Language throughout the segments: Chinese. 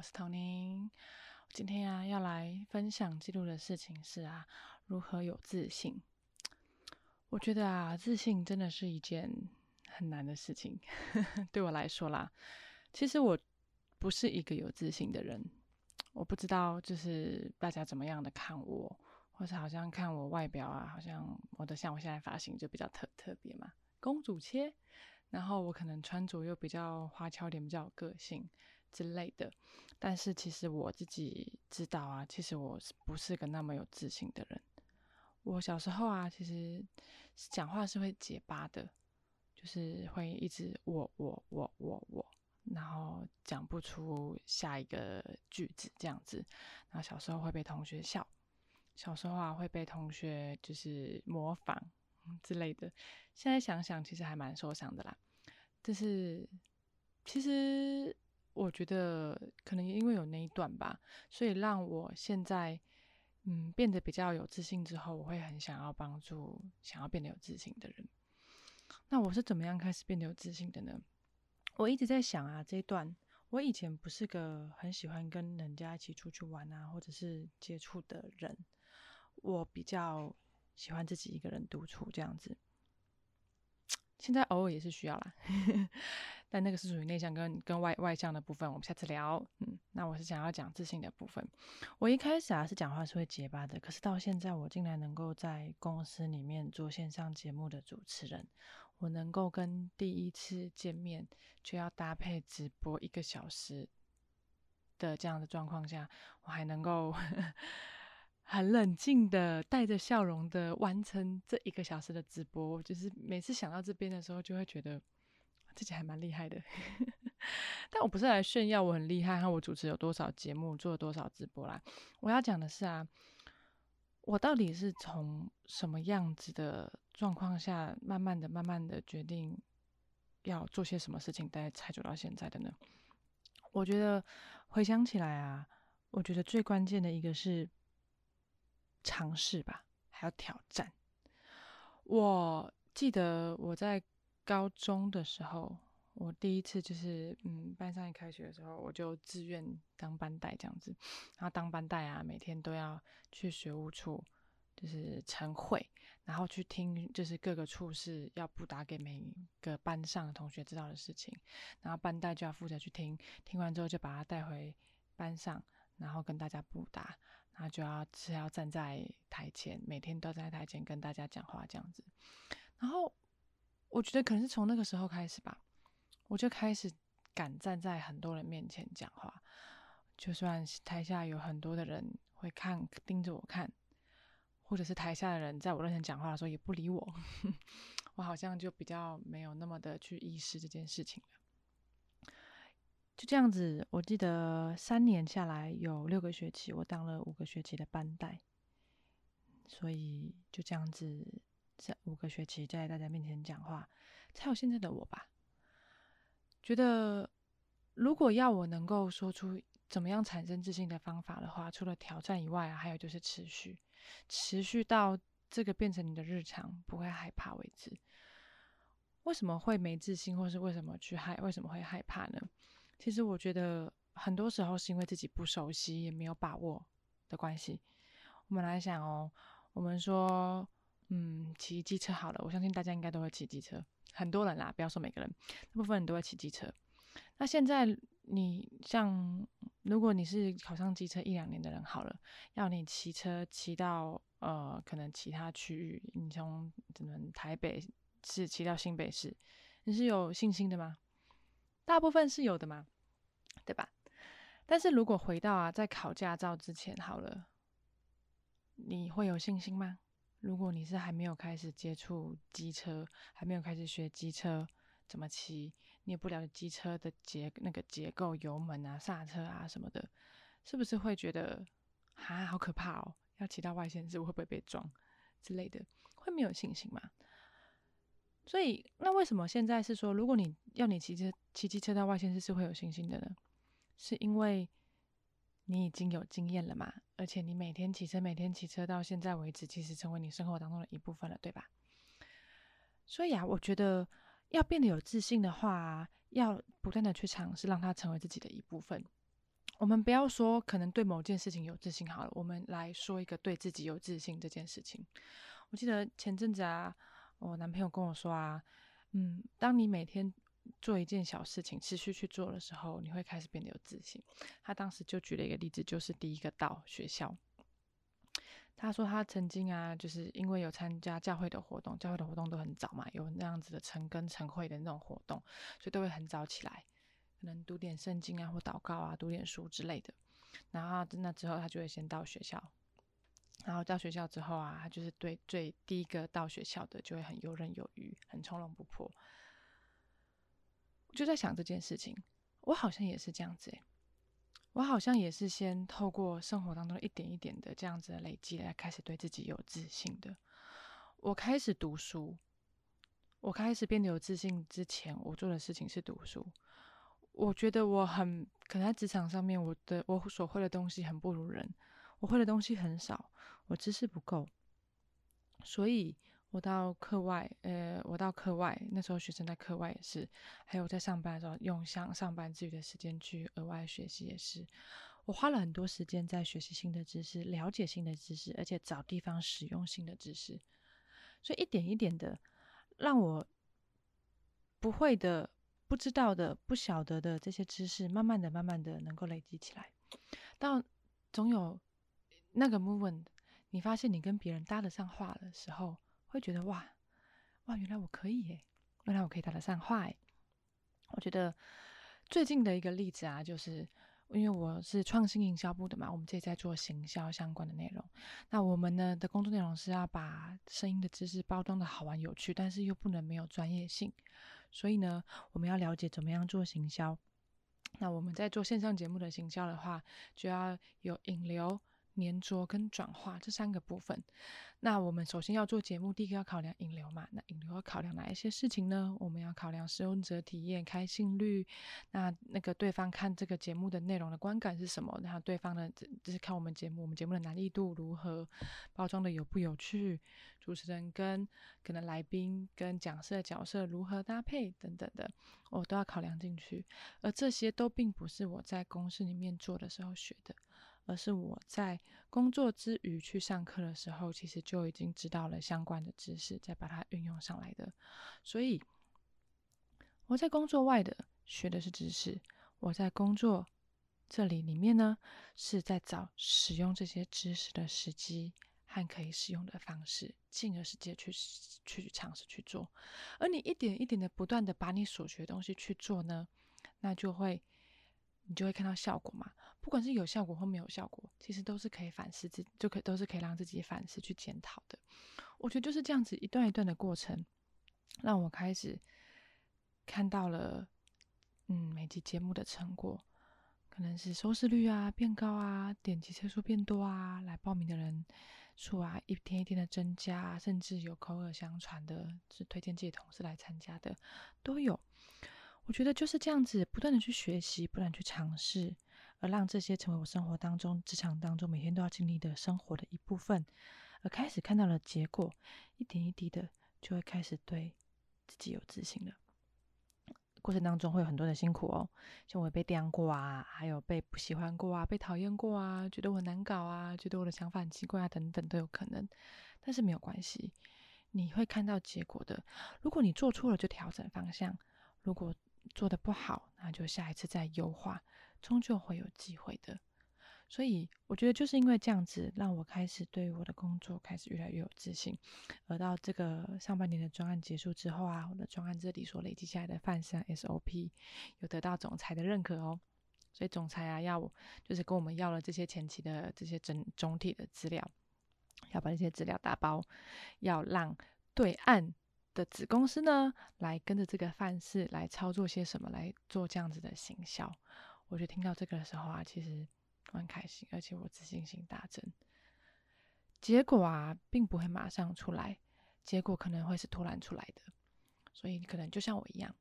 我是唐宁。今天啊，要来分享记录的事情是啊，如何有自信。我觉得啊，自信真的是一件很难的事情，对我来说啦。其实我不是一个有自信的人，我不知道就是大家怎么样的看我，或者好像看我外表啊，好像我的像我现在发型就比较特特别嘛，公主切。然后我可能穿着又比较花俏点，比较有个性之类的。但是其实我自己知道啊，其实我不是个那么有自信的人。我小时候啊，其实讲话是会结巴的，就是会一直我我我我我，然后讲不出下一个句子这样子。然后小时候会被同学笑，小时候啊会被同学就是模仿。之类的，现在想想其实还蛮受伤的啦。就是其实我觉得可能因为有那一段吧，所以让我现在嗯变得比较有自信之后，我会很想要帮助想要变得有自信的人。那我是怎么样开始变得有自信的呢？我一直在想啊，这一段我以前不是个很喜欢跟人家一起出去玩啊，或者是接触的人，我比较。喜欢自己一个人独处这样子，现在偶尔也是需要啦，但那个是属于内向跟跟外外向的部分，我们下次聊。嗯，那我是想要讲自信的部分。我一开始啊是讲话是会结巴的，可是到现在我竟然能够在公司里面做线上节目的主持人，我能够跟第一次见面就要搭配直播一个小时的这样的状况下，我还能够。很冷静的，带着笑容的完成这一个小时的直播，就是每次想到这边的时候，就会觉得自己还蛮厉害的。但我不是来炫耀我很厉害，和我主持有多少节目，做了多少直播啦。我要讲的是啊，我到底是从什么样子的状况下，慢慢的、慢慢的决定要做些什么事情，再才走到现在的呢？我觉得回想起来啊，我觉得最关键的一个是。尝试吧，还要挑战。我记得我在高中的时候，我第一次就是嗯，班上一开学的时候，我就自愿当班带这样子。然后当班带啊，每天都要去学务处，就是晨会，然后去听就是各个处室要布达给每个班上的同学知道的事情。然后班带就要负责去听，听完之后就把他带回班上，然后跟大家布达。他就要是要站在台前，每天都站在台前跟大家讲话这样子。然后我觉得可能是从那个时候开始吧，我就开始敢站在很多人面前讲话，就算台下有很多的人会看盯着我看，或者是台下的人在我面前讲话的时候也不理我，我好像就比较没有那么的去意识这件事情了。就这样子，我记得三年下来有六个学期，我当了五个学期的班带，所以就这样子，在五个学期在大家面前讲话，才有现在的我吧。觉得如果要我能够说出怎么样产生自信的方法的话，除了挑战以外啊，还有就是持续，持续到这个变成你的日常，不会害怕为止。为什么会没自信，或是为什么去害？为什么会害怕呢？其实我觉得很多时候是因为自己不熟悉也没有把握的关系。我们来想哦，我们说，嗯，骑机车好了，我相信大家应该都会骑机车，很多人啦，不要说每个人，大部分人都会骑机车。那现在你像，如果你是考上机车一两年的人好了，要你骑车骑到呃，可能其他区域，你从只能台北市骑到新北市，你是有信心的吗？大部分是有的嘛，对吧？但是如果回到啊，在考驾照之前好了，你会有信心吗？如果你是还没有开始接触机车，还没有开始学机车怎么骑，你也不了解机车的结那个结构、油门啊、刹车啊什么的，是不是会觉得啊好可怕哦？要骑到外线是会不会被撞之类的？会没有信心吗？所以，那为什么现在是说，如果你要你骑车骑机车到外线是是会有信心的呢？是因为你已经有经验了嘛？而且你每天骑车，每天骑车到现在为止，其实成为你生活当中的一部分了，对吧？所以啊，我觉得要变得有自信的话，要不断的去尝试，让它成为自己的一部分。我们不要说可能对某件事情有自信好了，我们来说一个对自己有自信这件事情。我记得前阵子啊，我男朋友跟我说啊，嗯，当你每天做一件小事情，持续去做的时候，你会开始变得有自信。他当时就举了一个例子，就是第一个到学校。他说他曾经啊，就是因为有参加教会的活动，教会的活动都很早嘛，有那样子的晨跟晨会的那种活动，所以都会很早起来，可能读点圣经啊，或祷告啊，读点书之类的。然后那之后，他就会先到学校，然后到学校之后啊，他就是对最第一个到学校的就会很游刃有余，很从容不迫。就在想这件事情，我好像也是这样子。我好像也是先透过生活当中一点一点的这样子的累积来开始对自己有自信的。我开始读书，我开始变得有自信之前，我做的事情是读书。我觉得我很可能在职场上面，我的我所会的东西很不如人，我会的东西很少，我知识不够，所以。我到课外，呃，我到课外，那时候学生在课外也是，还有在上班的时候用上上班之余的时间去额外学习也是。我花了很多时间在学习新的知识，了解新的知识，而且找地方使用新的知识。所以一点一点的，让我不会的、不知道的、不晓得的这些知识，慢慢的、慢慢的能够累积起来。到总有那个 moment，你发现你跟别人搭得上话的时候。会觉得哇哇，原来我可以耶！原来我可以搭得上话诶。我觉得最近的一个例子啊，就是因为我是创新营销部的嘛，我们这里在做行销相关的内容。那我们呢的工作内容是要把声音的知识包装的好玩有趣，但是又不能没有专业性。所以呢，我们要了解怎么样做行销。那我们在做线上节目的行销的话，就要有引流。粘着跟转化这三个部分，那我们首先要做节目，第一个要考量引流嘛。那引流要考量哪一些事情呢？我们要考量使用者体验、开信率，那那个对方看这个节目的内容的观感是什么？然后对方的就是看我们节目，我们节目的难易度如何，包装的有不有趣，主持人跟可能来宾跟讲师的角色如何搭配等等的，我都要考量进去。而这些都并不是我在公司里面做的时候学的。而是我在工作之余去上课的时候，其实就已经知道了相关的知识，再把它运用上来的。所以我在工作外的学的是知识，我在工作这里里面呢，是在找使用这些知识的时机和可以使用的方式，进而直接去去尝试去做。而你一点一点的不断的把你所学东西去做呢，那就会你就会看到效果嘛。不管是有效果或没有效果，其实都是可以反思自，就可都是可以让自己反思去检讨的。我觉得就是这样子一段一段的过程，让我开始看到了，嗯，每集节目的成果，可能是收视率啊变高啊，点击次数变多啊，来报名的人数啊一天一天的增加，甚至有口耳相传的，是推荐自己同事来参加的，都有。我觉得就是这样子，不断的去学习，不断去尝试。而让这些成为我生活当中、职场当中每天都要经历的生活的一部分，而开始看到了结果，一点一滴的就会开始对自己有自信了。过程当中会有很多的辛苦哦，像我被刁过啊，还有被不喜欢过啊，被讨厌过啊，觉得我难搞啊，觉得我的想法很奇怪啊，等等都有可能。但是没有关系，你会看到结果的。如果你做错了，就调整方向；如果做的不好，那就下一次再优化。终究会有机会的，所以我觉得就是因为这样子，让我开始对我的工作开始越来越有自信。而到这个上半年的专案结束之后啊，我的专案这里所累积下来的范式 SOP 有得到总裁的认可哦。所以总裁啊，要就是跟我们要了这些前期的这些整总体的资料，要把这些资料打包，要让对岸的子公司呢来跟着这个范式来操作些什么，来做这样子的行销。我就听到这个的时候啊，其实我很开心，而且我自信心大增。结果啊，并不会马上出来，结果可能会是突然出来的，所以你可能就像我一样，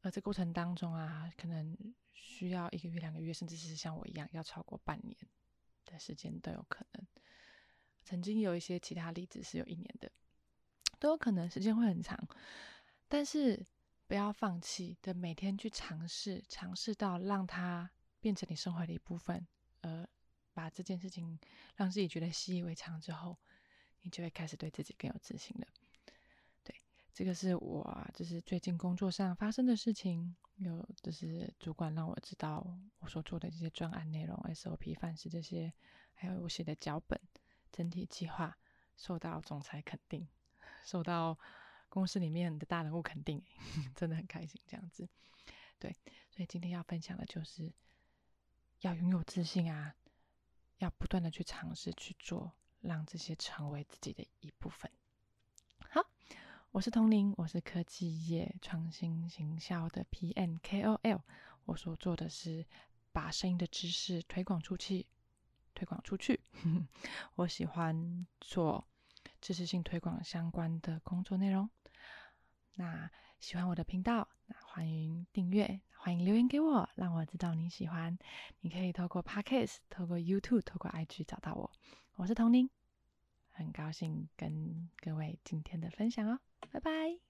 而这过程当中啊，可能需要一个月、两个月，甚至是像我一样要超过半年的时间都有可能。曾经有一些其他例子是有一年的，都有可能，时间会很长，但是。不要放弃的，每天去尝试，尝试到让它变成你生活的一部分，而，把这件事情让自己觉得习以为常之后，你就会开始对自己更有自信了。对，这个是我就是最近工作上发生的事情，有就是主管让我知道我所做的这些专案内容、SOP 范式这些，还有我写的脚本、整体计划受到总裁肯定，受到公司里面的大人物肯定，真的很开心这样子。对，所以今天要分享的就是。要拥有自信啊！要不断的去尝试去做，让这些成为自己的一部分。好，我是童玲，我是科技业创新行销的 PNKOL。我所做的是把声音的知识推广出去，推广出去。我喜欢做知识性推广相关的工作内容。那喜欢我的频道，那欢迎订阅。欢迎留言给我，让我知道你喜欢。你可以透过 Podcast、透过 YouTube、透过 IG 找到我。我是童宁，很高兴跟各位今天的分享哦，拜拜。